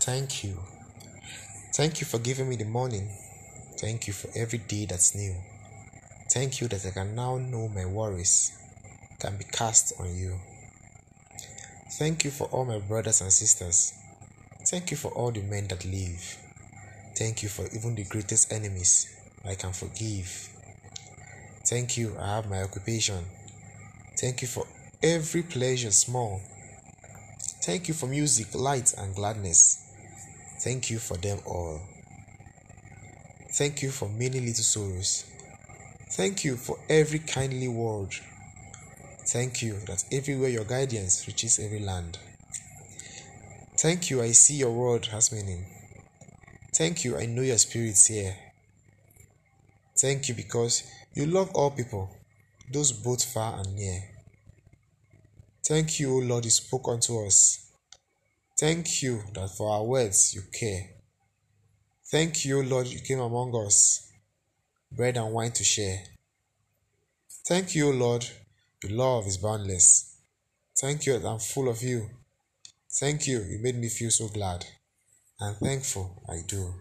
Thank you. Thank you for giving me the morning. Thank you for every day that's new. Thank you that I can now know my worries can be cast on you. Thank you for all my brothers and sisters. Thank you for all the men that live. Thank you for even the greatest enemies I can forgive. Thank you, I have my occupation. Thank you for every pleasure small. Thank you for music, light, and gladness. Thank you for them all. Thank you for many little sorrows. Thank you for every kindly word. Thank you that everywhere your guidance reaches every land. Thank you, I see your word has meaning. Thank you, I know your spirit's here. Thank you because you love all people, those both far and near. Thank you, O Lord, you spoke unto us. Thank you that for our words you care. Thank you, Lord, you came among us, bread and wine to share. Thank you, Lord, your love is boundless. Thank you that I'm full of you. Thank you, you made me feel so glad and thankful I do.